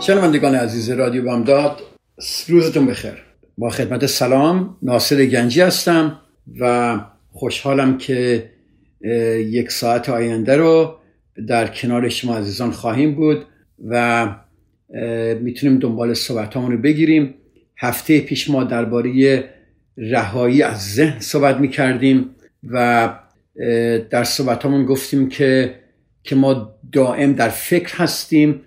شنوندگان عزیز رادیو بامداد روزتون بخیر. با خدمت سلام ناصر گنجی هستم و خوشحالم که یک ساعت آینده رو در کنار شما عزیزان خواهیم بود و می‌تونیم دنبال صحبت رو بگیریم. هفته پیش ما درباره رهایی از ذهن صحبت می‌کردیم و در صحبت گفتیم که که ما دائم در فکر هستیم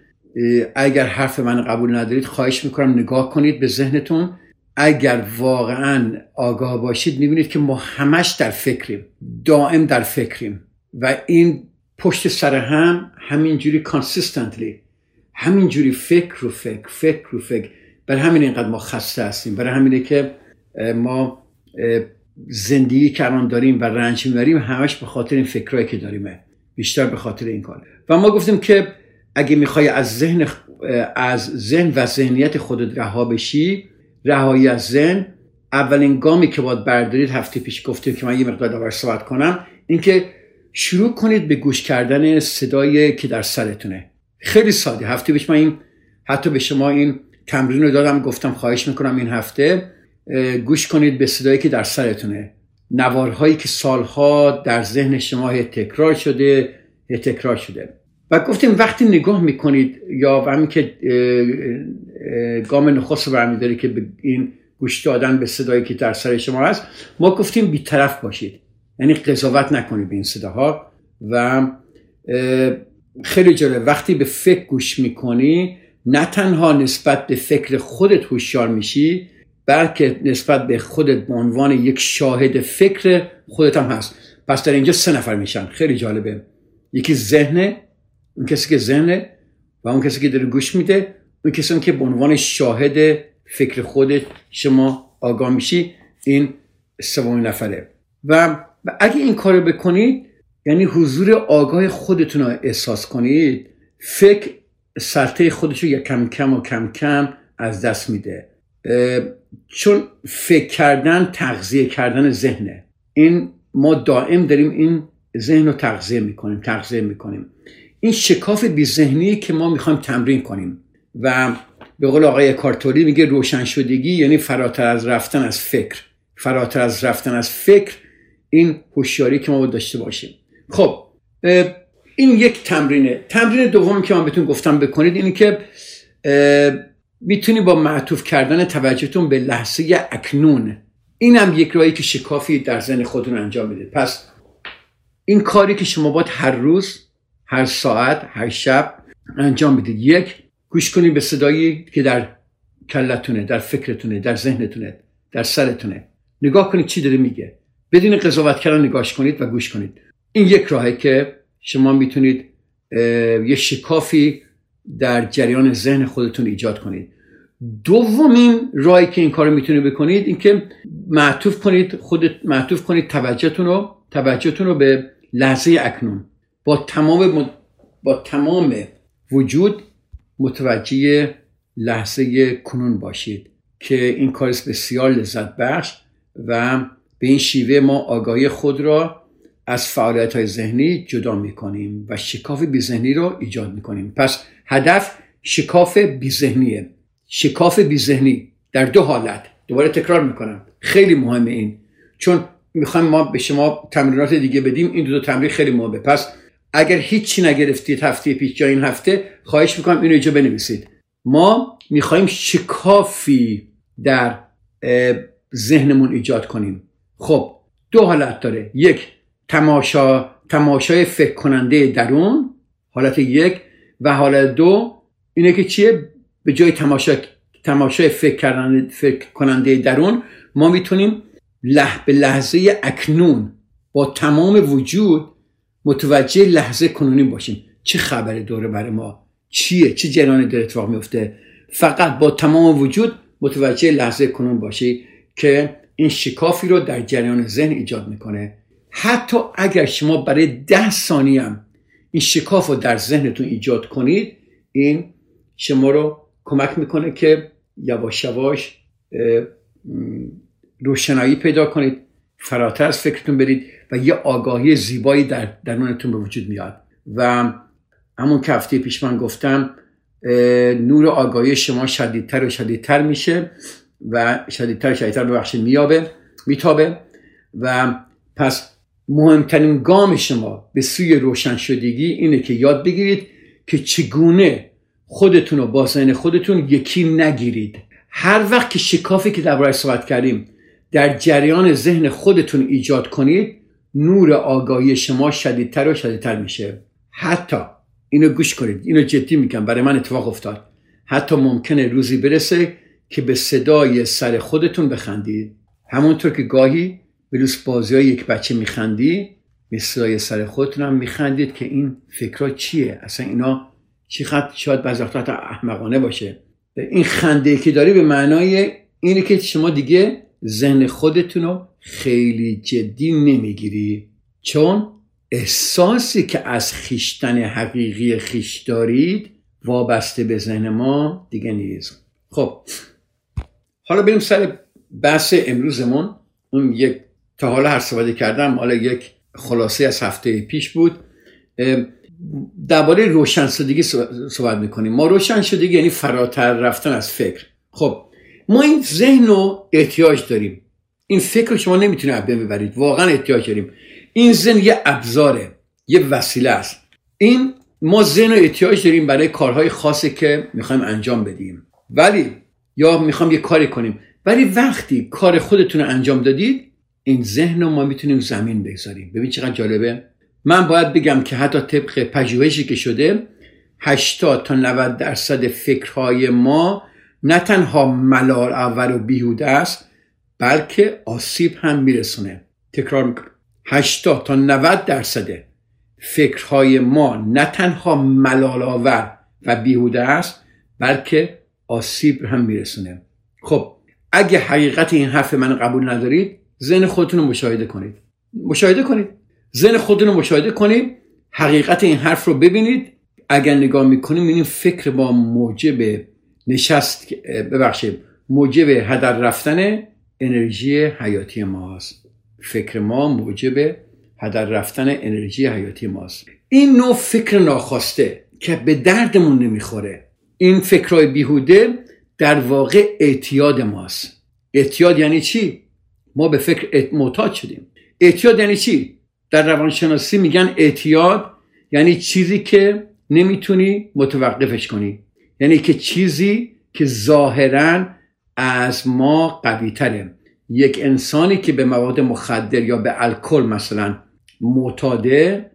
اگر حرف من قبول ندارید خواهش می‌کنم نگاه کنید به ذهنتون. اگر واقعا آگاه باشید می‌بینید که ما همش در فکریم دائم در فکریم و این پشت سر هم همینجوری کانسیستنتلی همینجوری فکر رو فکر فکر رو فکر. برای همین اینقدر ما خسته هستیم. برای همینه که ما زندگی که الان داریم و رنج می‌بریم همش به خاطر این فکرهایی که داریمه. بیشتر به خاطر این کاره. و ما گفتیم که اگه می‌خوای از ذهن از ذهن و ذهنیت خودت رها بشی رهایی از ذهن اولین گامی که باید بردارید هفته پیش گفتیم که من یه مقدار داور صحبت کنم اینکه شروع کنید به گوش کردن صدایی که در سرتونه. خیلی ساده. هفته پیش من این حتی به شما این تمرین رو دادم گفتم خواهش می‌کنم این هفته گوش کنید به صدایی که در سرتونه. نوارهایی که سالها در ذهن شما تکرار شده تکرار شده. و گفتیم وقتی نگاه می‌کنید یا همین که گام نخست برمیداری که به این گوش دادن به صدایی که در سر شما هست ما گفتیم بیطرف باشید. یعنی قضاوت نکنید به این صداها و خیلی جالب وقتی به فکر گوش می‌کنی نه تنها نسبت به فکر خودت هوشیار میشی بلکه نسبت به خودت به عنوان یک شاهد فکر خودت هم هست. پس در اینجا سه نفر میشن. خیلی جالبه. یکی ذهن اون کسی که ذهنه و اون کسی که داره گوش میده اون کسی که به عنوان شاهد فکر خودت شما آگاه میشی این سومین نفره. و, اگه این کارو بکنید یعنی حضور آگاه خودتون رو احساس کنید فکر سرطه خودش رو کم کم و کم کم از دست میده. چون فکر کردن تغذیه کردن ذهنه. این ما دائم داریم این ذهن رو تغذیه می‌کنیم تغذیه می‌کنیم. این شکاف بیذهنی که ما می‌خوایم تمرین کنیم. و به قول آقای کارتوری میگه روشن شدگی یعنی فراتر از رفتن از فکر. فراتر از رفتن از فکر این هوشیاری که ما باید داشته باشیم. خب این یک تمرینه. تمرین دوم که من بهتون گفتم بکنید اینه که می‌تونی با معطوف کردن توجهتون به لحظه اکنون. این هم یک راهی که شکافی در ذهن خودتون انجام میده. پس این کاری که شما باید هر روز هر ساعت هر شب انجام بدید. یک گوش کنید به صدایی که در کلتونه در فکرتونه در ذهنتونه در سرتونه. نگاه کنید چی داره میگه. بدون قضاوت کردن نگاش کنید و گوش کنید. این یک راهه که شما می‌تونید یه شکافی در جریان ذهن خودتون ایجاد کنید. دومین راهی که این کار می‌تونید بکنید اینکه معطوف کنید خودت معطوف کنید توجهتون رو توجهتون رو به لحظه اکنون. با تمام با تمام وجود متوجه لحظه کنون باشید که این کار بسیار لذت بخش و به این شیوه ما آگاهی خود را از فعالیت های ذهنی جدا می کنیم و شکاف بیذهنی رو ایجاد می کنیم پس هدف شکاف بیذهنیه. شکاف بیذهنی در دو حالت. دوباره تکرار می‌کنم. خیلی مهمه این. چون می‌خوایم ما به شما تمرینات دیگه بدیم این دو, دو تمرین خیلی مهمه. پس اگر هیچی نگرفتید هفته پیش یا این هفته خواهش می‌کنم اینو اینجا بنویسید. ما می‌خوایم شکافی در ذهنمون ایجاد کنیم. خب دو حالت داره. یک تماشا تماشای فکر کننده درون حالت یک. و حالت دو اینه که چیه؟ به جای تماشا تماشای فکر, فکر کننده درون ما می‌تونیم لح به لحظه اکنون با تمام وجود متوجه لحظه کنونی باشیم. چه خبر دوره بر ما؟ چیه؟ چه جریانی در اتفاق میفته؟ فقط با تمام وجود متوجه لحظه کنون باشی که این شکافی رو در جریان ذهن ایجاد می‌کنه. حتی اگر شما برای ده ثانیه هم این شکاف رو در ذهنتون ایجاد کنید این شما رو کمک می‌کنه که یواش یواش روشنایی پیدا کنید. فراتر از فکرتون برید. و یه آگاهی زیبایی در درونتون به وجود میاد. و همون که هفته پیش من گفتم نور آگاهی شما شدیدتر و شدیدتر میشه و شدیدتر و شدیدتر ببخشید میابه میتابه. و پس مهمترین گام شما به سوی روشن شدگی اینه که یاد بگیرید که چگونه خودتون و با خودتون یکی نگیرید. هر وقت که شکافی که درباره صحبت کردیم در جریان ذهن خودتون ایجاد کنید نور آگاهی شما شدیدتر و شدیدتر میشه. حتی اینو گوش کنید. اینو جدی میگم. برای من اتفاق افتاد. حتی ممکنه روزی برسه که به صدای سر خودتون بخندید. همونطور که گاهی به روز بازی های یک بچه میخندی به صدای سر خودتون هم میخندید که این فکرها چیه؟ اصلا اینا چقدر شاید بعضی احمقانه باشه. این خنده که داری به معنای اینه که شما دیگه ذهن خودتون رو خیلی جدی نمی‌گیری. چون احساسی که از خیشتن حقیقی خیش دارید وابسته به ذهن ما دیگه نیست. خب حالا بریم سر بحث امروزمون. اون یک تا حالا هر صحبت کردم حالا یک خلاصه از هفته پیش بود. درباره روشن شدگی صحبت می‌کنیم. ما روشن شدگی یعنی فراتر رفتن از فکر. خب ما این ذهن رو احتیاج داریم. این فکر شما نمی‌تونید از ببرید. واقعا احتیاج داریم. این ذهن یه ابزاره یه وسیله است. این ما ذهن رو احتیاج داریم برای کارهای خاصی که می‌خوایم انجام بدیم. ولی یا می‌خوام یه کاری کنیم. ولی وقتی کار خودتون رو انجام دادید این ذهن رو ما می‌تونیم زمین بگذاریم. ببین چقدر جالبه. من باید بگم که حتی طبق پژوهشی که شده 80 تا 90 درصد فکرهای ما نه تنها ملال اول و بیهوده است بلکه آسیب هم میرسونه. تکرار می‌کنم. 80 تا 90 درصد فکرهای ما نه تنها ملال آور و بیهوده است بلکه آسیب هم میرسونه. خب اگه حقیقت این حرف من قبول ندارید ذهن خودتون رو مشاهده کنید. مشاهده کنید. ذهن خودتون رو مشاهده کنید. حقیقت این حرف رو ببینید. اگر نگاه می‌کنیم این فکر با موجب نشست ببخشید موجب هدر رفتن انرژی حیاتی ماست. فکر ما موجب هدر رفتن انرژی حیاتی ماست. این نوع فکر ناخواسته که به دردمون نمی‌خوره. این فکرهای بیهوده در واقع اعتیاد ماست. اعتیاد یعنی چی؟ ما به فکر معتاد شدیم. اعتیاد یعنی چی؟ در روانشناسی میگن اعتیاد یعنی چیزی که نمی‌تونی متوقفش کنی. یعنی که چیزی که ظاهرا از ما قوی تره. یک انسانی که به مواد مخدر یا به الکل مثلا معتاده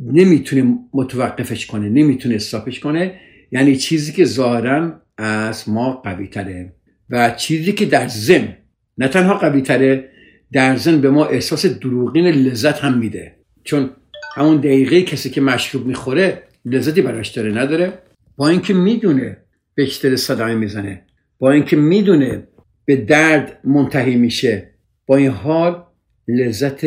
نمی‌تونه متوقفش کنه نمی‌تونه استاپش کنه. یعنی چیزی که ظاهرا از ما قوی تره. و چیزی که در زن نه تنها قوی تره در زن به ما احساس دروغین لذت هم میده. چون همون دقیقه کسی که مشروب می‌خوره لذتی براش داره نداره. با اینکه می‌دونه بکتر صدای می‌زنه. با اینکه می‌دونه به درد منتهی میشه با این حال لذت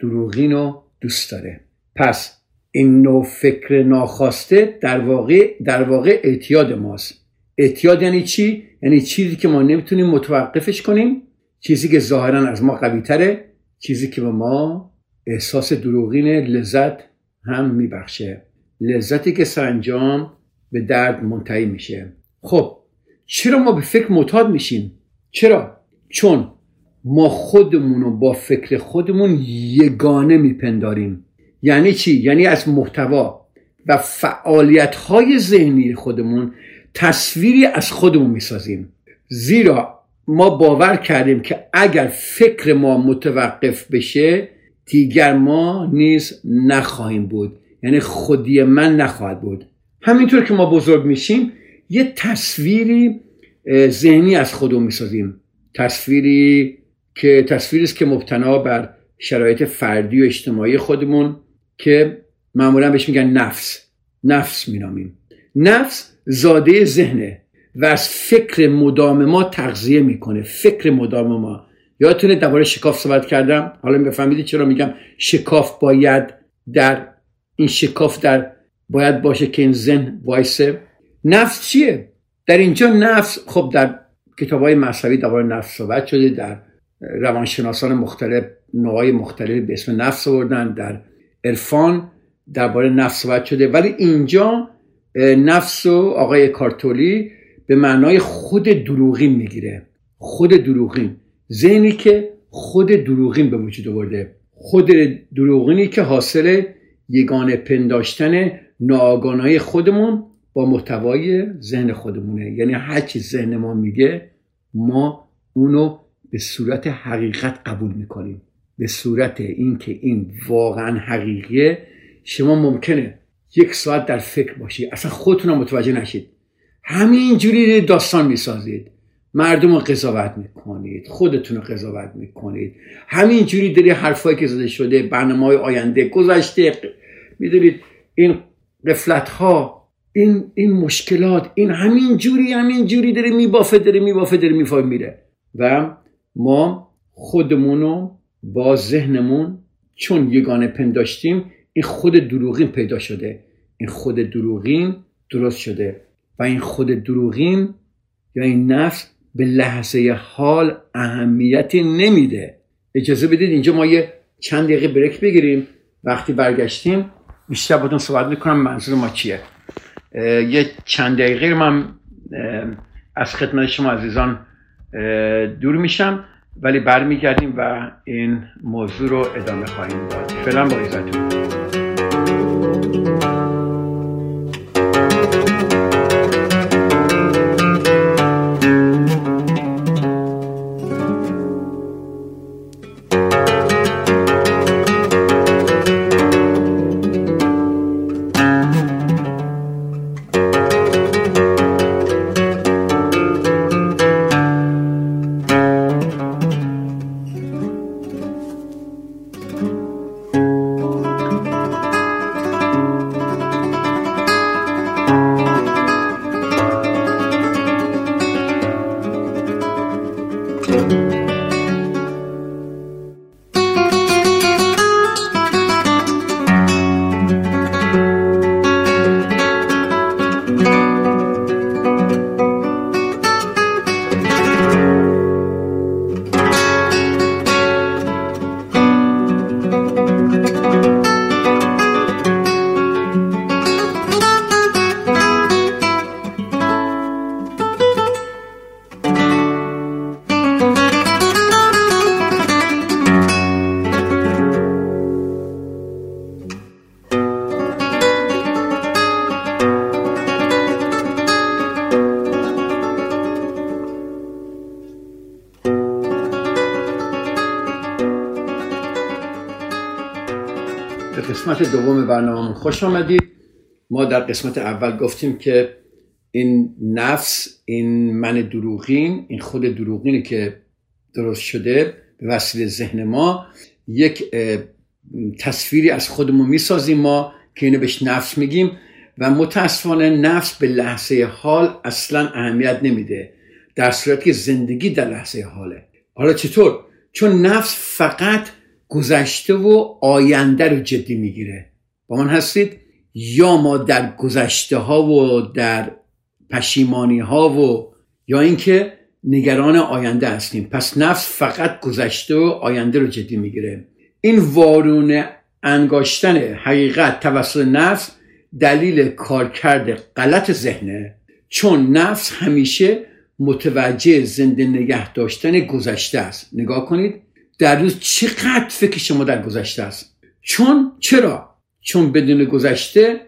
دروغین رو دوست داره. پس این نوع فکر ناخواسته در واقع در واقع اعتیاد ماست. اعتیاد یعنی چی؟ یعنی چیزی که ما نمی‌تونیم متوقفش کنیم چیزی که ظاهرا از ما قوی تره چیزی که به ما احساس دروغین لذت هم میبخشه. لذتی که سرانجام به درد منتهی میشه. خب چرا ما به فکر معتاد میشیم؟ چرا؟ چون ما خودمون رو با فکر خودمون یگانه میپنداریم. یعنی چی؟ یعنی از محتوا و فعالیت های ذهنی خودمون تصویری از خودمون می‌سازیم. زیرا ما باور کردیم که اگر فکر ما متوقف بشه دیگر ما نیز نخواهیم بود. یعنی خودی من نخواهد بود. همینطور که ما بزرگ میشیم یه تصویری ذهنی از خودمون می‌سازیم. تصویری که تصویری است که مبتنا بر شرایط فردی و اجتماعی خودمون که معمولا بهش میگن نفس. نفس مینامیم. نفس زاده ذهنه و از فکر مدام ما تغذیه می‌کنه. فکر مدام ما. یادتونه درباره شکاف صحبت کردم؟ حالا بفهمیدید چرا میگم شکاف باید در این شکاف در باید باشه که این ذهن وایسه. نفس چیه؟ در اینجا نفس خب در کتاب های مذهبی درباره نفس صحبت شده در روانشناسان مختلف نوعای مختلف به اسم نفس آوردن در عرفان درباره نفس صحبت شده. ولی اینجا نفس و آقای کارتولی به معنای خود دروغین می‌گیره. خود دروغین. ذهنی که خود دروغین به وجود آورده. خود دروغینی که حاصل یگانه پنداشتن ناآگانای خودمون با محتوای ذهن خودمونه. یعنی هر چی ذهن ما میگه ما اونو به صورت حقیقت قبول می‌کنیم. به صورت اینکه این واقعا حقیقیه شما ممکنه یک ساعت در فکر باشی. اصلا خودتون متوجه نشید. همینجوری داستان می‌سازید. مردم رو قضاوت می‌کنید. خودتون رو قضاوت می‌کنید. همینجوری داری حرفایی که زده شده برنامه های آینده گذشته می‌دونید این قفلت ها این, این مشکلات این همین جوری همین جوری داره میبافه داره میبافه داره میفای میره. و ما خودمونو با ذهنمون چون یگانه پنداشتیم این خود دروغین پیدا شده. این خود دروغین درست شده. و این خود دروغین یا این نفس به لحظه حال اهمیتی نمیده. اجازه بدید اینجا ما یه چند دقیقه بریک بگیریم. وقتی برگشتیم بیشتر باتون صحبت می‌کنم منظور ما چیه؟ یه چند دقیقه من از خدمت شما عزیزان دور میشم ولی برمیگردیم و این موضوع رو ادامه خواهیم داد. فعلا با قسمت دوم برنامه خوش آمدید. ما در قسمت اول گفتیم که این نفس این من دروغین این خود دروغینی که درست شده به وسیله ذهن ما یک تصویری از خودمون می‌سازیم ما که اینو بهش نفس میگیم و متاسفانه نفس به لحظه حال اصلا اهمیت نمیده. در صورتی که زندگی در لحظه حاله. حالا چطور؟ چون نفس فقط گذشته و آینده رو جدی می‌گیره. با من هستید. یا ما در گذشته ها و در پشیمانی ها و یا اینکه نگران آینده هستیم. پس نفس فقط گذشته و آینده رو جدی می‌گیره. این وارون انگاشتن حقیقت توسط نفس دلیل کارکرد غلط ذهنه. چون نفس همیشه متوجه زنده نگه داشتن گذشته است. نگاه کنید. در روز چقدر فکر شما در گذشته است؟ چون چرا؟ چون بدون گذشته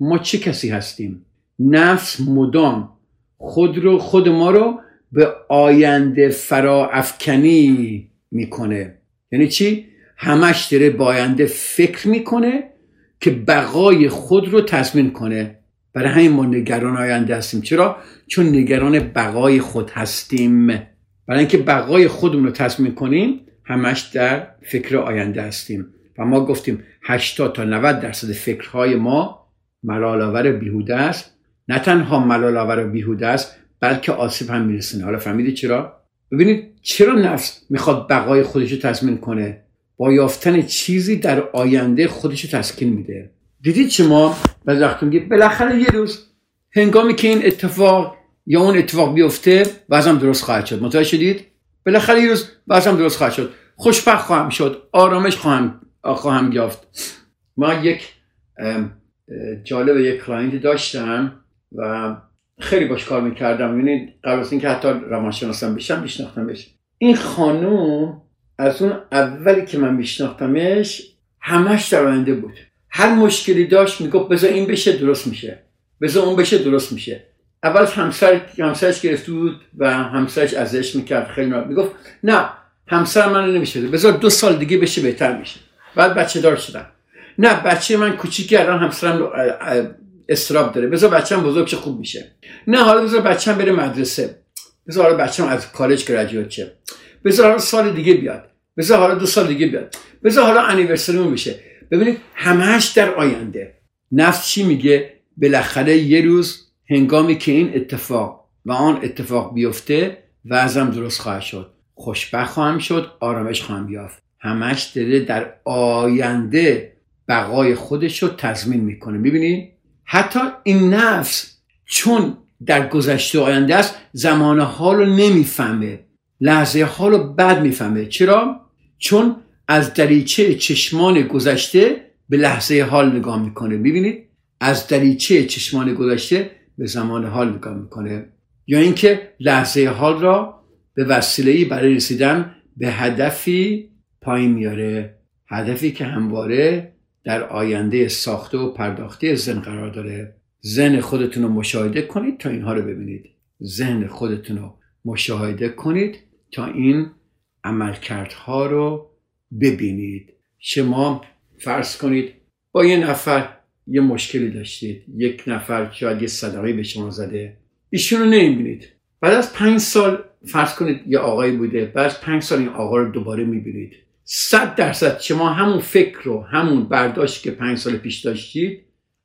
ما چه کسی هستیم؟ نفس مدام خود رو خود ما رو به آینده فرا افکنی می‌کنه. یعنی چی؟ همش داره با آینده فکر می‌کنه که بقای خود رو تضمین کنه. برای همین ما نگران آینده هستیم. چرا؟ چون نگران بقای خود هستیم. برای اینکه بقای خودمون رو تضمین کنیم همش در فکر آینده هستیم. و ما گفتیم 80 تا 90 درصد فکرهای ما ملالآور بیهوده است. نه تنها ملالآور بیهوده است بلکه آسیب هم میرسونه. حالا فهمیدید چرا؟ ببینید چرا نفس می‌خواد بقای خودش رو تضمین کنه؟ با یافتن چیزی در آینده خودش رو تسکین میده. دیدید شما بعض وقت میگه بالاخره یه روز هنگامی که این اتفاق یا اون اتفاق بیفته وضعم درست خواهد شد. متوجه شدید؟ بالاخره یه روز وضعم درست خواهد شد. خوشبخت خواهم شد. آرامش خواهم خواهم یافت. ما یک جالب یک client داشتم و خیلی باش کار می‌کردم. یعنی قبل از اینکه حتی روانشناسم بشم میشناختمش. این خانوم از اون اولی که من میشناختمش همش در آینده بود. هر مشکلی داشت می‌گفت بذار این بشه درست میشه. بذار اون بشه درست میشه. اول همسر همسرش گرفت بود و همسرش ازش می‌کرد. خیلی نرد می‌گفت نه همسر من نمیشه بذار دو سال دیگه بشه بهتر میشه. بعد بچه دار شدن. نه بچه من کوچیکی الان همسرم استراب داره. بذار بچه‌م بزرگ چه خوب میشه. نه حالا بذار بچه‌م بره مدرسه. بذار حالا بچه‌م از کالج گریجویت شه. بذار حالا سال دیگه بیاد. بذار حالا دو سال دیگه بیاد. بذار حالا انیورسریمون میشه ببینید همهش در آینده. نفس چی میگه؟ بالاخره یه روز هنگامی که این اتفاق و آن اتفاق بیفته وضعم درست خواهد شد. خوشبخت خواهم شد آرامش خواهم یافت. همش داره در آینده بقای خودش رو تضمین می‌کنه. می‌بینید حتی این نفس چون در گذشته آینده است زمان حال رو نمی‌فهمه. لحظه حال رو بد می‌فهمه. چرا؟ چون از دریچه چشمان گذشته به لحظه حال نگاه می‌کنه. ببینید از دریچه چشمان گذشته به زمان حال می‌کنه. یا اینکه لحظه حال را به وسیله برای رسیدن به هدفی پایین میاره. هدفی که همواره در آینده ساخته و پرداخته زن قرار داره. ذهن خودتون رو مشاهده کنید تا اینها رو ببینید. ذهن خودتون رو مشاهده کنید تا این عملکردها رو ببینید. شما فرض کنید با یه نفر یه مشکلی داشتید. یک نفر شاید یه صدقه به شما زده ایشون رو نمی‌بینید. بعد از پنج سال فرض کنید یه آقایی بوده بعد از پنج سال این آقا رو دوباره می‌بینید. صد درصد شما همون فکر رو همون برداشت که پنج سال پیش داشتید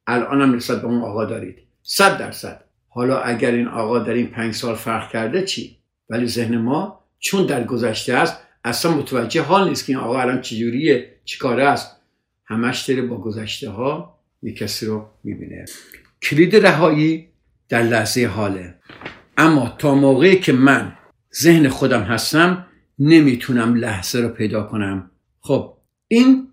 الان هم نسبت به اون آقا دارید. صد درصد. حالا اگر این آقا در این پنج سال فرق کرده چی؟ ولی ذهن ما چون در گذشته است اصلا متوجه حال نیست که این آقا الان چجوریه چیکاره است. همش داره با گذشته ها یک کسی رو می‌بینه. کلید رهایی در لحظه حاله. اما تا موقعی که من ذهن خودم هستم نمی‌تونم لحظه رو پیدا کنم. خب این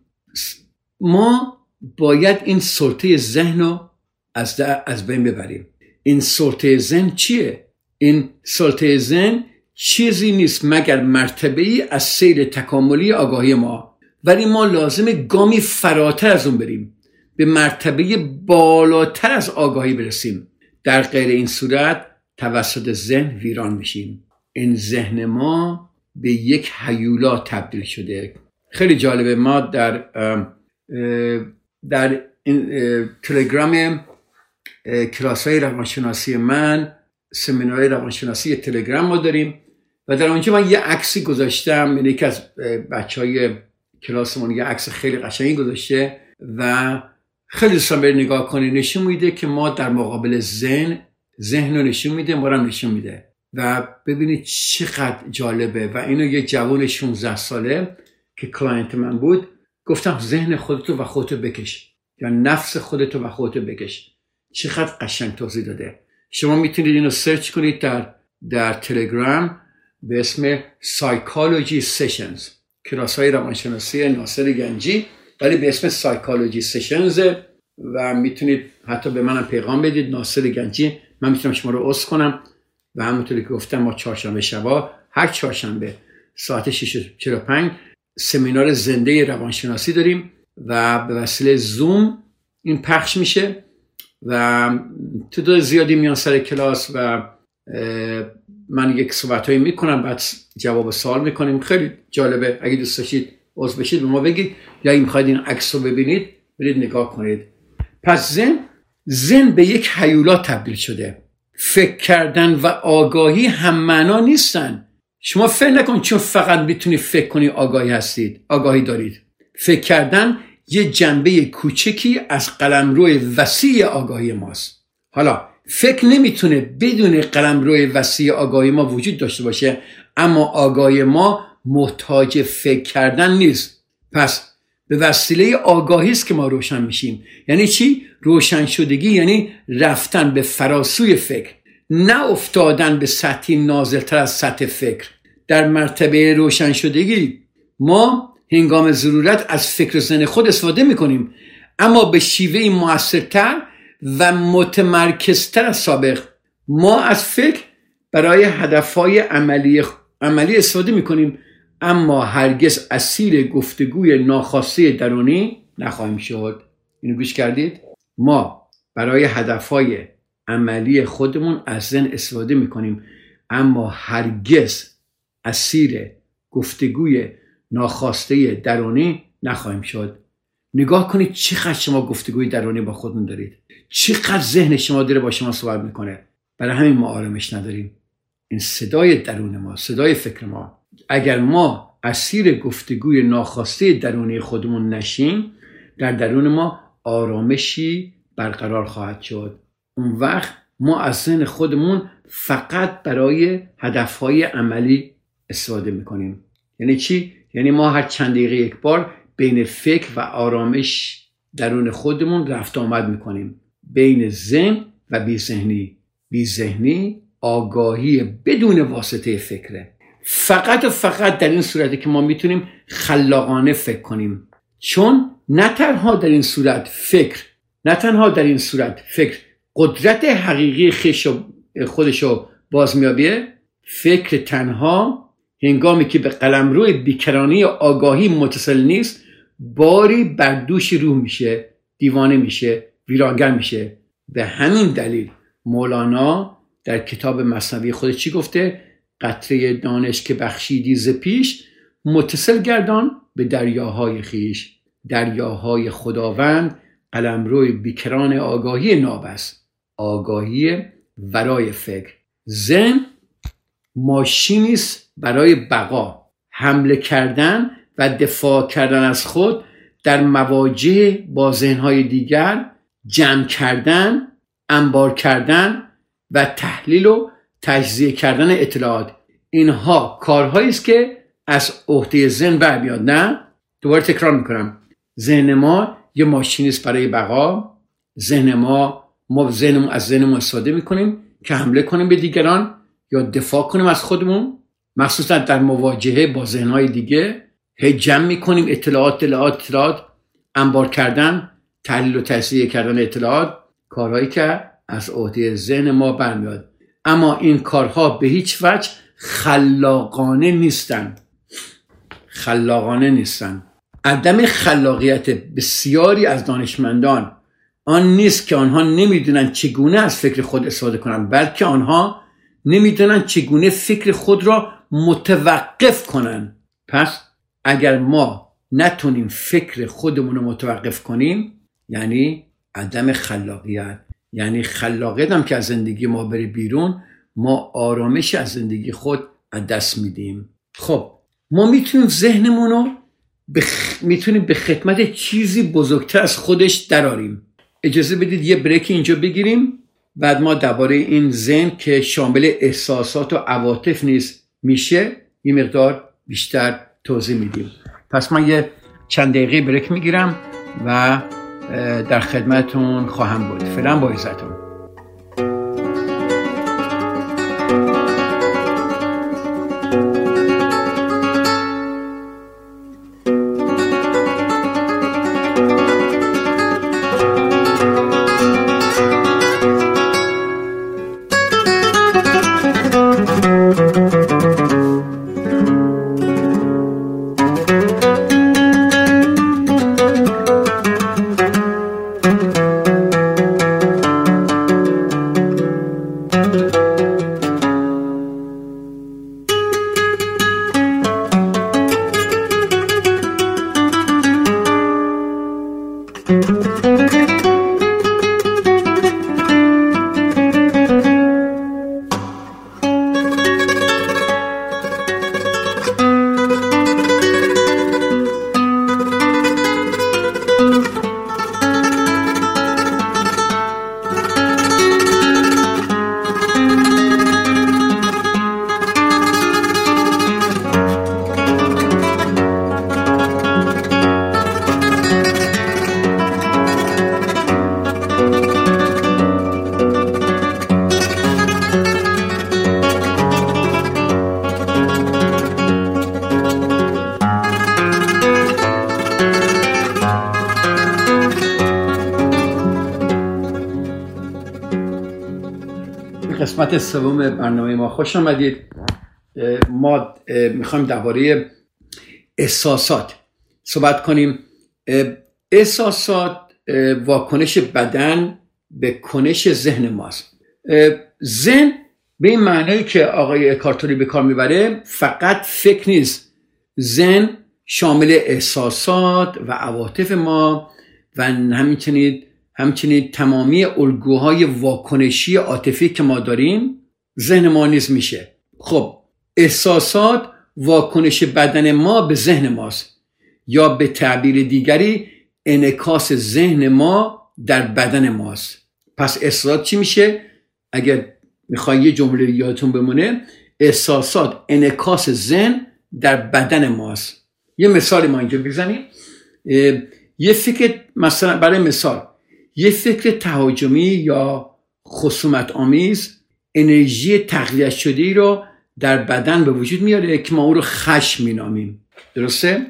ما باید این سلطه ذهن رو از, از بین ببریم. این سلطه ذهن چیه؟ این سلطه ذهن چیزی نیست مگر مرتبه ای از سیر تکاملی آگاهی ما. ولی ما لازم گامی فراتر از اون بریم. به مرتبه بالاتر از آگاهی برسیم. در غیر این صورت توسط ذهن ویران میشیم. این ذهن ما به یک حیولا تبدیل شده. خیلی جالبه ما در در تلگرام کلاس های روانشناسی من سمینارهای روانشناسی تلگرام ما داریم و در اونجا من یه عکسی گذاشتم. یعنی یکی از بچه های کلاسمون یه عکس خیلی قشنگی گذاشته و خیلی دوستان برید نگاه کنید. نشون میده که ما در مقابل ذهن ذهن رو نشون میده ما نشون میده. و ببینید چقدر جالبه. و اینو یه جوان 16 ساله که client من بود گفتم ذهن خودتو و خودتو بکش. یا نفس خودتو و خودتو بکش. چقدر قشنگ توضیح داده. شما می‌تونید اینو سرچ کنید در در تلگرام به اسم Psychology Sessions کلاس های روانشناسی ناصر گنجی. ولی به اسم Psychology Sessions و می‌تونید حتی به منم پیغام بدید. ناصر گنجی من می‌تونم شما رو عضو کنم و همونطوری که گفتم ما چهارشنبه شبا هر چهارشنبه ساعت 6:45 سمینار زنده روانشناسی داریم و به وسیله زوم این پخش میشه و تعداد زیادی میان سر کلاس و من یک صحبت هایی می‌کنم بعد جواب سوال می‌کنیم. خیلی جالبه. اگه دوست داشتید عضو بشید به ما بگید. یا اگه می‌خواید این عکس رو ببینید برید نگاه کنید. پس زن زن به یک حیولا تبدیل شده. فکر کردن و آگاهی هم معنا نیستن. شما فکر نکن چون فقط می‌تونی فکر کنی آگاهی هستید. آگاهی دارید. فکر کردن یه جنبه کوچکی از قلمرو وسیع آگاهی ماست. حالا فکر نمی‌تونه بدون قلمرو وسیع آگاهی ما وجود داشته باشه اما آگاهی ما محتاج فکر کردن نیست. پس به وسیله آگاهی است که ما روشن میشیم. یعنی چی؟ روشن شدگی یعنی رفتن به فراسوی فکر نه افتادن به سطحی نازلتر از سطح فکر. در مرتبه روشن شدگی ما هنگام ضرورت از فکر زن خود استفاده می‌کنیم. اما به شیوه موثرتر و متمرکزتر از سابق ما از فکر برای هدفهای عملی, عملی استفاده می‌کنیم. اما هرگز اسیر گفتگوی ناخواسته درونی نخواهیم شد. اینو گوش کردید؟ ما برای هدفهای عملی خودمون از ذهن استفاده می‌کنیم اما هرگز اسیر گفتگوی ناخواسته درونی نخواهیم شد. نگاه کنید چقدر شما گفتگوی درونی با خودمون دارید. چقدر ذهن شما داره با شما صحبت می‌کنه. برای همین ما آرامش نداریم. این صدای درون ما صدای فکر ما اگر ما اسیر گفتگوی ناخواسته درونی خودمون نشیم در درون ما آرامشی برقرار خواهد شد. اون وقت ما از ذهن خودمون فقط برای هدفهای عملی استفاده می‌کنیم. یعنی چی؟ یعنی ما هر چند دقیقه یک بار بین فکر و آرامش درون خودمون رفت آمد می‌کنیم. بین ذهن و بی ذهنی بی ذهنی آگاهی بدون واسطه فکره. فقط و فقط در این صورتی که ما می‌تونیم خلاقانه فکر کنیم. چون نه تنها در این صورت فکر نه تنها در این صورت فکر قدرت حقیقی خودشو باز میابیه. فکر تنها هنگامی که به قلمرو بیکرانی آگاهی متصل نیست باری بر دوش روح میشه دیوانه میشه ویرانگر میشه. به همین دلیل مولانا در کتاب مصنوی خودش چی گفته؟ قطره دانش که بخشیدی ز پیش متصل گردان به دریاهای خیش. دریاهای خداوند قلمروی بیکران آگاهی نابست آگاهی ورای فکر. زن ماشینی است برای بقا. حمله کردن و دفاع کردن از خود در مواجه با ذهنهای دیگر جمع کردن انبار کردن و تحلیل و تجزیه کردن اطلاعات. اینها کارهایی است که از عهده ذهن برمیاد نه؟ دوباره تکرار می‌کنم. ذهن ما یه ماشینی است برای بقا. ذهن ما ما ذهنمون از ذهنمون استفاده می‌کنیم که حمله کنیم به دیگران یا دفاع کنیم از خودمون. مخصوصا در مواجهه با ذهنهای دیگه هی جمع می‌کنیم اطلاعات اطلاعات اطلاعات. انبار کردن تحلیل و تجزیه کردن اطلاعات کارهایی که از عهده ذهن ما برمیاد اما این کارها به هیچ وجه خلاقانه نیستند خلاقانه نیستند عدم خلاقیت بسیاری از دانشمندان آن نیست که آنها نمی‌دونن چگونه از فکر خود استفاده کنند بلکه آنها نمی‌دونن چگونه فکر خود را متوقف کنند پس اگر ما نتونیم فکر خودمون رو متوقف کنیم یعنی عدم خلاقیت. یعنی خلاقیت هم که از زندگی ما بره بیرون ما آرامش از زندگی خود از دست میدیم. خب ما می‌تونیم ذهنمون رو بخ... می‌تونیم به خدمت چیزی بزرگتر از خودش دراریم اجازه بدید یه بریک اینجا بگیریم بعد ما درباره این ذهن که شامل احساسات و عواطف نیست میشه یه مقدار بیشتر توضیح میدیم. پس من یه چند دقیقه بریک می‌گیرم و در خدمتون خواهم بود. فعلا با عزتون. سوم برنامه ما خوش آمدید. ما می‌خوایم درباره احساسات صحبت کنیم. احساسات واکنش بدن به کنش ذهن ماست. ذهن به این معنی که آقای اکارتوری به کار می‌بره فقط فکر نیست. ذهن شامل احساسات و عواطف ما و همچنین همچنین تمامی الگوهای واکنشی عاطفی که ما داریم ذهن ما نیز میشه. خب احساسات واکنش بدن ما به ذهن ماست یا به تعبیر دیگری انکاس ذهن ما در بدن ماست. پس احساسات چی میشه؟ اگر می‌خوای یه جمله یادتون بمونه احساسات انکاس ذهن در بدن ماست. یه مثال ما اینجا بزنیم. یه فکر مثلا برای مثال یه فکر تهاجمی یا خصومت آمیز انرژی تقویت شده ای رو در بدن به وجود میاره که ما او رو خشم مینامیم. درسته؟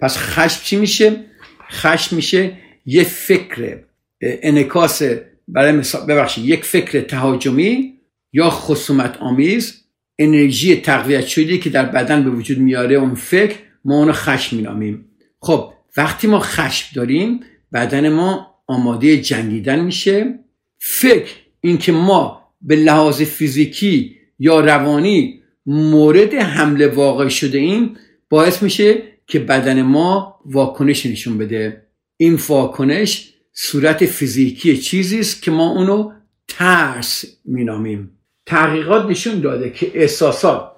پس خشم چی میشه؟ خشم میشه یه فکر انکاس برای مثال ببخشید یک فکر تهاجمی یا خصومت آمیز انرژی تقویت شده که در بدن به وجود میاره اون فکر ما اونو خشم مینامیم. خب وقتی ما خشم داریم بدن ما آماده جنگیدن میشه. فکر اینکه ما به لحاظ فیزیکی یا روانی مورد حمله واقع شده ایم باعث میشه که بدن ما واکنش نشون بده. این واکنش صورت فیزیکی چیزی است که ما اونو ترس مینامیم. تحقیقات نشون داده که احساسات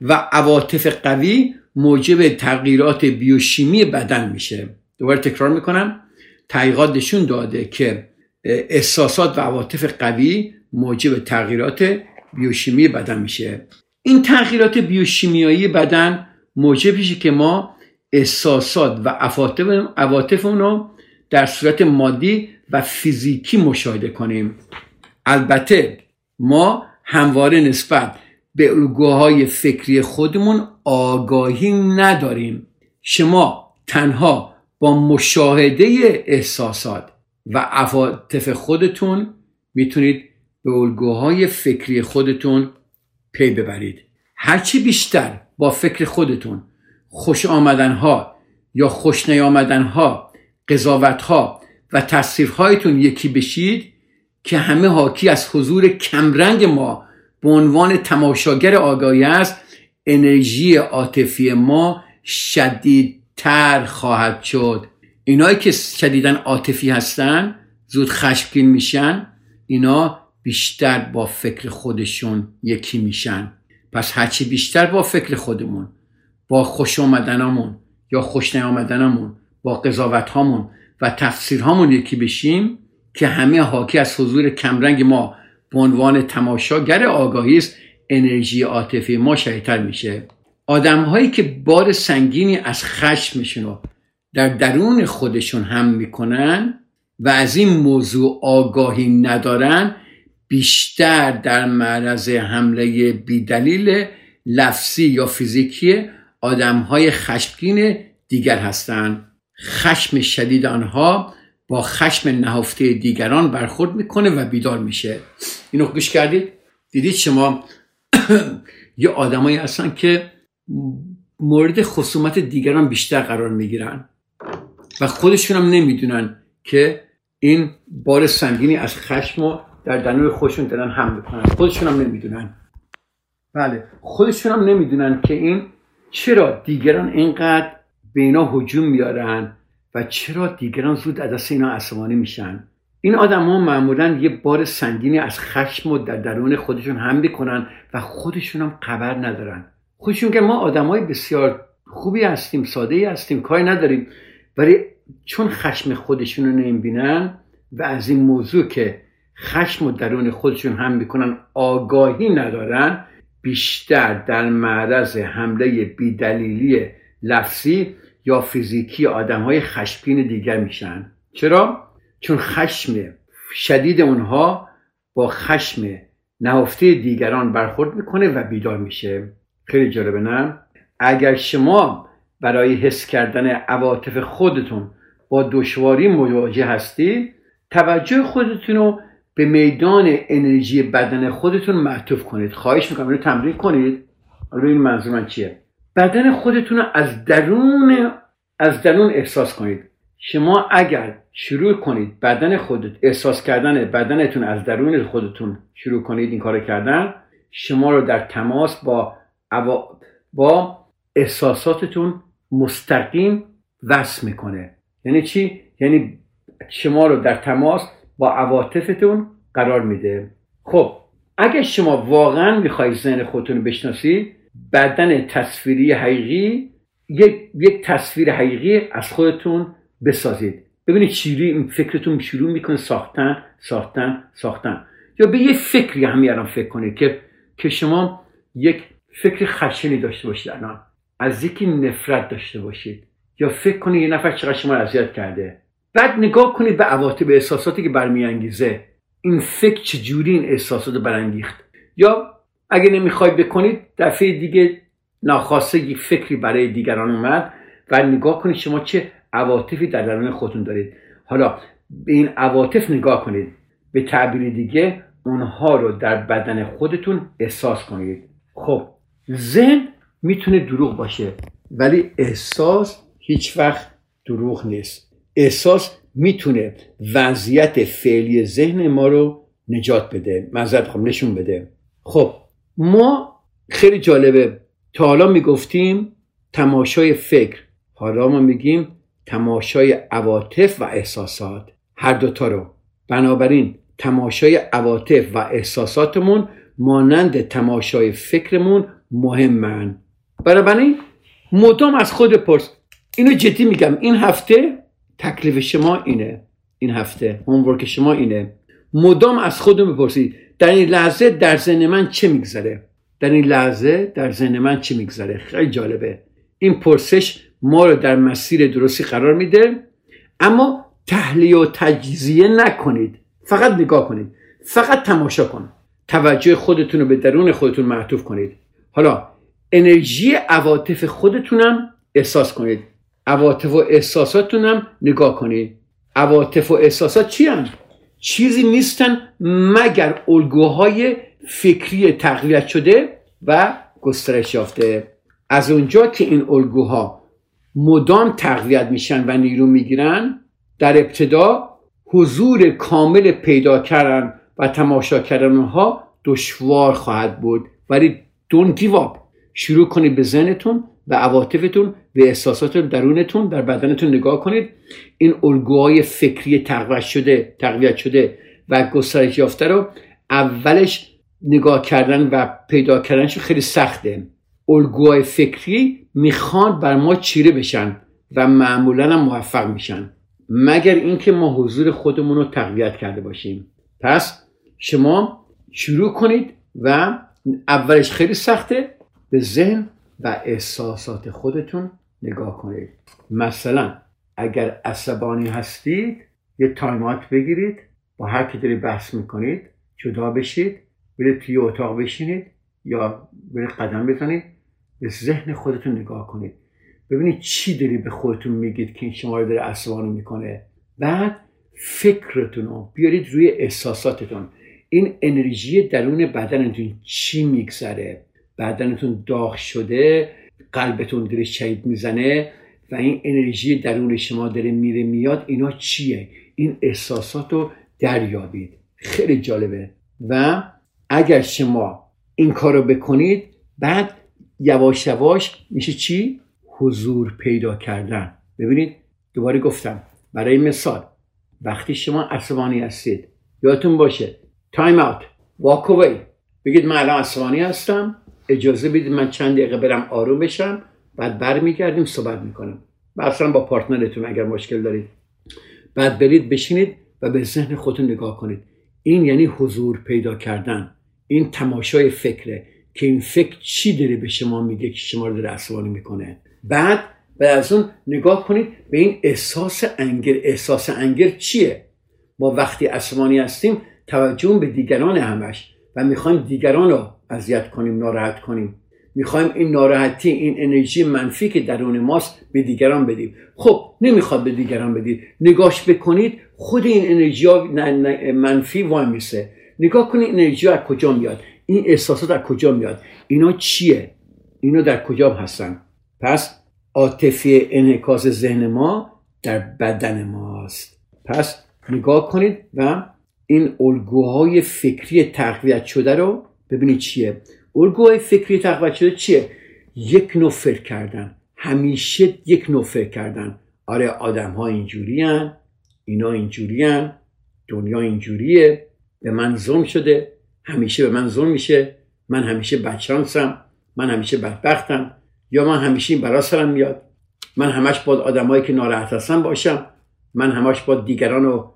و عواطف قوی موجب تغییرات بیوشیمی بدن میشه. دوباره تکرار می‌کنم. تحقیقات نشون داده که احساسات و عواطف قوی موجب تغییرات بیوشیمی بدن میشه. این تغییرات بیوشیمیایی بدن موجب میشه که ما احساسات و عواطف رو در صورت مادی و فیزیکی مشاهده کنیم. البته ما همواره نسبت به الگوهای فکری خودمون آگاهی نداریم. شما تنها با مشاهده احساسات و عواطف خودتون می‌تونید به الگوهای فکری خودتون پی ببرید. هرچی بیشتر با فکر خودتون خوش آمدنها یا خوش نیامدنها قضاوتها و تصریفهایتون یکی بشید که همه حاکی از حضور کمرنگ ما به عنوان تماشاگر آگاهی است انرژی عاطفی ما شدیدتر خواهد شد. اینایی که شدیدن عاطفی هستن زود خشمگین میشن اینا بیشتر با فکر خودشون یکی میشن. پس هرچی بیشتر با فکر خودمون با خوش آمدنامون یا خوش نیامدنامون با قضاوت هامون و تفسیر هامون یکی بشیم که همه حاکی از حضور کمرنگ ما به عنوان تماشاگر آگاهی است انرژی عاطفی ما شدیدتر میشه. آدم هایی که بار سنگینی از خشمشون رو در درون خودشون هم می‌کنن و از این موضوع آگاهی ندارن بیشتر در معرض حمله بیدلیل لفظی یا فیزیکی آدم های خشمگین دیگر هستند خشم شدید آنها با خشم نهفته دیگران برخورد می‌کنه و بیدار میشه. اینو گوش کردید؟ دیدید شما یه آدمایی هستن که مورد خصومت دیگران بیشتر قرار می‌گیرن و خودشون هم نمی‌دونن که این بار سنگینی از خشم و در درون خودشون دارن هم می‌کنن. خودشون هم نمی‌دونن. بله خودشون هم نمی‌دونن که این چرا دیگران اینقدر به اینا هجوم میارن و چرا دیگران زود از دست اینا عصبانی میشن. این آدم ها معمولا یه بار سنگینی از خشم و در درون خودشون هم می‌کنن و خودشون هم خبر ندارن. خودشون که ما آدم های بسیار خوبی هستیم ساده هستیم کاری نداریم. ولی چون خشم خودشون رو نمی‌بینن و از این موضوع که خشم و درون خودشون هم می‌کنن آگاهی ندارن بیشتر در معرض حمله بیدلیلی لفظی یا فیزیکی آدم های خشمگین دیگر میشن. چرا؟ چون خشم شدید اونها با خشم نهفته دیگران برخورد می‌کنه و بیدار میشه. خیلی جالبه نه؟ اگر شما برای حس کردن عواطف خودتون با دشواری مواجه هستی توجه خودتون رو به میدان انرژی بدن خودتون معطوف کنید. خواهش می‌کنم اینو تمرین کنید. حالا این منظور من چیه؟ بدن خودتون رو از درون از درون احساس کنید. شما اگر شروع کنید بدن خودت احساس کردن بدنتون از درون خودتون شروع کنید این کار کردن شما رو در تماس با با احساساتتون مستقیم وصل می‌کنه. یعنی چی؟ یعنی شما رو در تماس با عواطفتون قرار میده. خب اگر شما واقعا می‌خواهید ذهن خودتون رو بشناسید بدن تصویری حقیقی یک, یک تصویر حقیقی از خودتون بسازید. ببینید چیری فکرتون شروع می‌کنه ساختن ساختن ساختن. یا به یه فکری همین الان فکر کنید که که شما یک فکر خشنی داشته باشید الان. از یکی نفرت داشته باشید. یا فکر کنید یه نفر چقدر شما اذیت کرده. بعد نگاه کنید به عواطف احساساتی که برمیانگیزه. این فکر چجوری این احساسات برانگیخت؟ یا اگه نمی‌خواید بکنید دفعه دیگه ناخواسته یک فکری برای دیگران اومد و نگاه کنید شما چه عواطفی در درون خودتون دارید. حالا به این عواطف نگاه کنید. به تعبیر دیگه اونها رو در بدن خودتون احساس کنید. خب ذهن می‌تونه دروغ باشه. ولی احساس هیچ وقت دروغ نیست. احساس می‌تونه وضعیت فعلی ذهن ما رو نجات بده. مزد خب نشون بده. خب ما خیلی جالبه. تا حالا می‌گفتیم تماشای فکر. حالا ما میگیم تماشای عواطف و احساسات. هر دوتا رو. بنابراین تماشای عواطف و احساساتمون مانند تماشای فکرمون مهمن. بنابراین مدام از خود پرس. اینو جدی میگم. این هفته تکلیف شما اینه. این هفته هومورک شما اینه. مدام از خودم بپرسید در این لحظه در ذهن من چه میگذره؟ در این لحظه در ذهن من چه میگذره؟ خیلی جالبه. این پرسش ما رو در مسیر درستی قرار میده. اما تحلیه و تجزیه نکنید. فقط نگاه کنید. فقط تماشا کن. توجه خودتون رو به درون خودتون معطوف کنید. حالا انرژی عواطف خودتونم احساس کنید. عواطف و احساساتونم نگاه کنید. عواطف و احساسات چی هم؟ چیزی نیستن مگر الگوهای فکری تقویت شده و گسترش یافته. از اونجا که این الگوها مدام تقویت میشن و نیرو می‌گیرن در ابتدا حضور کامل پیدا کردن و تماشا کردن اونها دشوار خواهد بود. ولی دون گیواب شروع کنید به ذهنتون به عواطفتون به احساسات درونتون در بدنتون نگاه کنید. این الگوهای فکری تقویت شده تقویت شده و گسترش یافته رو اولش نگاه کردن و پیدا کردنش خیلی سخته. الگوهای فکری می‌خوان بر ما چیره بشن و معمولا هم موفق میشن. مگر اینکه ما حضور خودمون رو تقویت کرده باشیم. پس شما شروع کنید و اولش خیلی سخته. به ذهن و احساسات خودتون نگاه کنید. مثلا اگر عصبانی هستید یه تایمات بگیرید. با هر کی داری بحث می‌کنید جدا بشید. برید توی اتاق بشینید یا برید قدم بزنید. به ذهن خودتون نگاه کنید. ببینید چی داری به خودتون میگید که این شما رو داره عصبانی می‌کنه. بعد فکرتون رو بیارید روی احساساتتون. این انرژی درون بدنتون چی میگذره؟ بدنتون داغ شده قلبتون داره شهید می‌زنه و این انرژی درون شما داره میره میاد اینا چیه؟ این احساسات رو دریابید. خیلی جالبه. و اگر شما این کار رو بکنید بعد یواش یواش میشه چی؟ حضور پیدا کردن. ببینید دوباره گفتم برای مثال وقتی شما عصبانی هستید یادتون باشه time out walk away بگید من الان عصبانی هستم. اجازه بدید من چند دقیقه برم آروم بشم. بعد برمیگردیم صحبت می‌کنم. مثلا با partner تون اگر مشکل دارید. بعد برید بشینید و به ذهن خودتون نگاه کنید. این یعنی حضور پیدا کردن. این تماشای فکره که این فکر چی داره به شما میگه که شما رو داره عصبانی می‌کنه. بعد و از اون نگاه کنید به این احساس anger احساس anger چیه؟ ما وقتی عصبانی هستیم توجه به دیگران همش و می‌خوایم دیگران رو اذیت کنیم ناراحت کنیم. می‌خوایم این ناراحتی این انرژی منفی که درون ماست به دیگران بدیم. خب نمی‌خواد به دیگران بدید. نگاش بکنید خود این انرژی منفی وای میسه. نگاه کنید انرژی از کجا میاد. این احساسات از کجا میاد. اینا چیه؟ اینا در کجا هستن؟ پس عاطفه انعکاس ذهن ما در بدن ماست. پس نگاه کنید و این الگوهای فکری تقویت شده رو ببینید چیه الگوهای فکری تقویت شده چیه یک نوع فکر کردن همیشه یک نوع فکر کردن آره آدم ها اینجوری هن. اینا اینجوری هن. دنیا اینجوریه به من ظلم شده همیشه به من ظلم میشه من همیشه بدشانسم من همیشه بدبختم یا من همیشه این برا سرم میاد من همش با آدمایی که ناراحت هستن باشم من همش با دیگران رو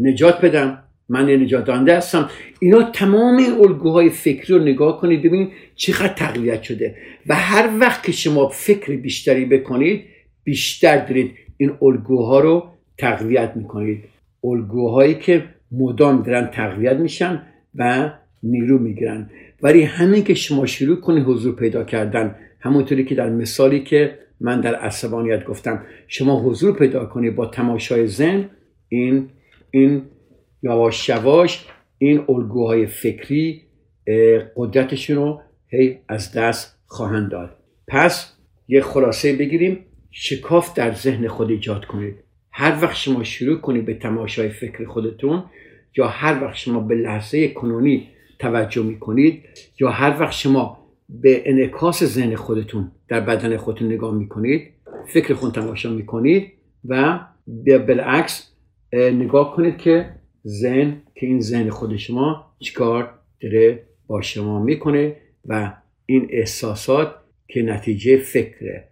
نجات بدم. من نجات دانده هستم. اینا تمام الگوهای فکری رو نگاه کنید ببینید چقدر تقویت شده. و هر وقت که شما فکر بیشتری بکنید بیشتر دارید این الگوها رو تقویت می‌کنید. الگوهایی که مدام دارن تقویت میشن و نیرو می‌گیرن. ولی همین که شما شروع کنید حضور پیدا کردن همونطوری که در مثالی که من در عصبانیت گفتم شما حضور پیدا کنید با تماشای زن این این یواش یواش این الگوهای فکری قدرتشون رو هی از دست خواهند داد. پس یه خلاصه بگیریم شکاف در ذهن خود ایجاد کنید. هر وقت شما شروع کنید به تماشای فکر خودتون یا هر وقت شما به لحظه کنونی توجه می‌کنید یا هر وقت شما به انعکاس ذهن خودتون در بدن خودتون نگاه می‌کنید فکر خود تماشا می‌کنید و بالعکس نگاه کنید که ذهن که این ذهن خود شما چیکار داره با شما می‌کنه و این احساسات که نتیجه فکره.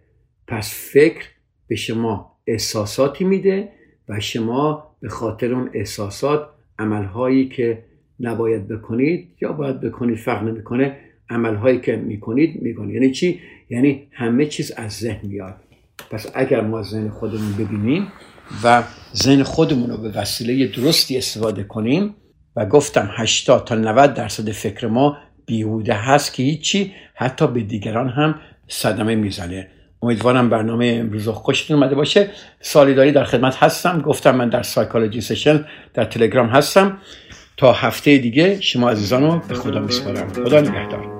پس فکر به شما احساساتی میده و شما به خاطر اون احساسات عملهایی که نباید بکنید یا باید بکنید فرق نمی‌کنه عملهایی که می‌کنید می‌کنید. یعنی چی؟ یعنی همه چیز از ذهن میاد. پس اگر ما ذهن خودمون ببینیم و ذهن خودمون رو به وسیله درستی استفاده کنیم و گفتم 80 تا 90 درصد فکر ما بیهوده هست که هیچی حتی به دیگران هم صدمه می‌زنه. امیدوارم برنامه امروز خوشتون اومده باشه. سالیداری در خدمت هستم. گفتم من در سایکولوژی سشن در تلگرام هستم. تا هفته دیگه شما عزیزان رو به خدا میسپارم. خدا نگهدار.